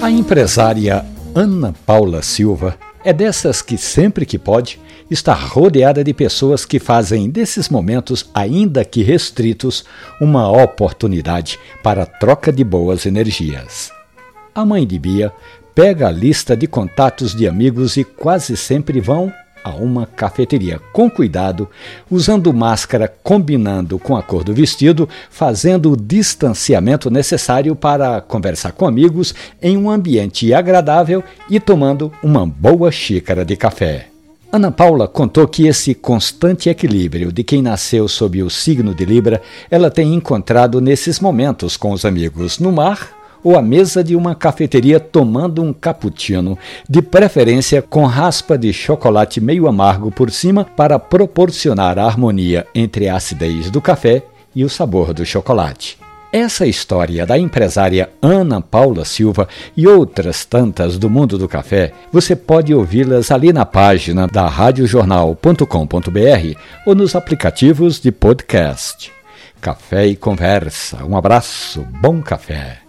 A empresária Ana Paula Silva é dessas que sempre que pode está rodeada de pessoas que fazem desses momentos, ainda que restritos, uma oportunidade para troca de boas energias. A mãe de Bia pega a lista de contatos de amigos e quase sempre vão a uma cafeteria com cuidado, usando máscara combinando com a cor do vestido, fazendo o distanciamento necessário para conversar com amigos em um ambiente agradável e tomando uma boa xícara de café. Ana Paula contou que esse constante equilíbrio de quem nasceu sob o signo de Libra ela tem encontrado nesses momentos com os amigos no mar ou à mesa de uma cafeteria tomando um cappuccino, de preferência com raspa de chocolate meio amargo por cima para proporcionar a harmonia entre a acidez do café e o sabor do chocolate. Essa história da empresária Ana Paula Silva e outras tantas do mundo do café, você pode ouvi-las ali na página da radiojornal.com.br ou nos aplicativos de podcast. Café e conversa. Um abraço, bom café.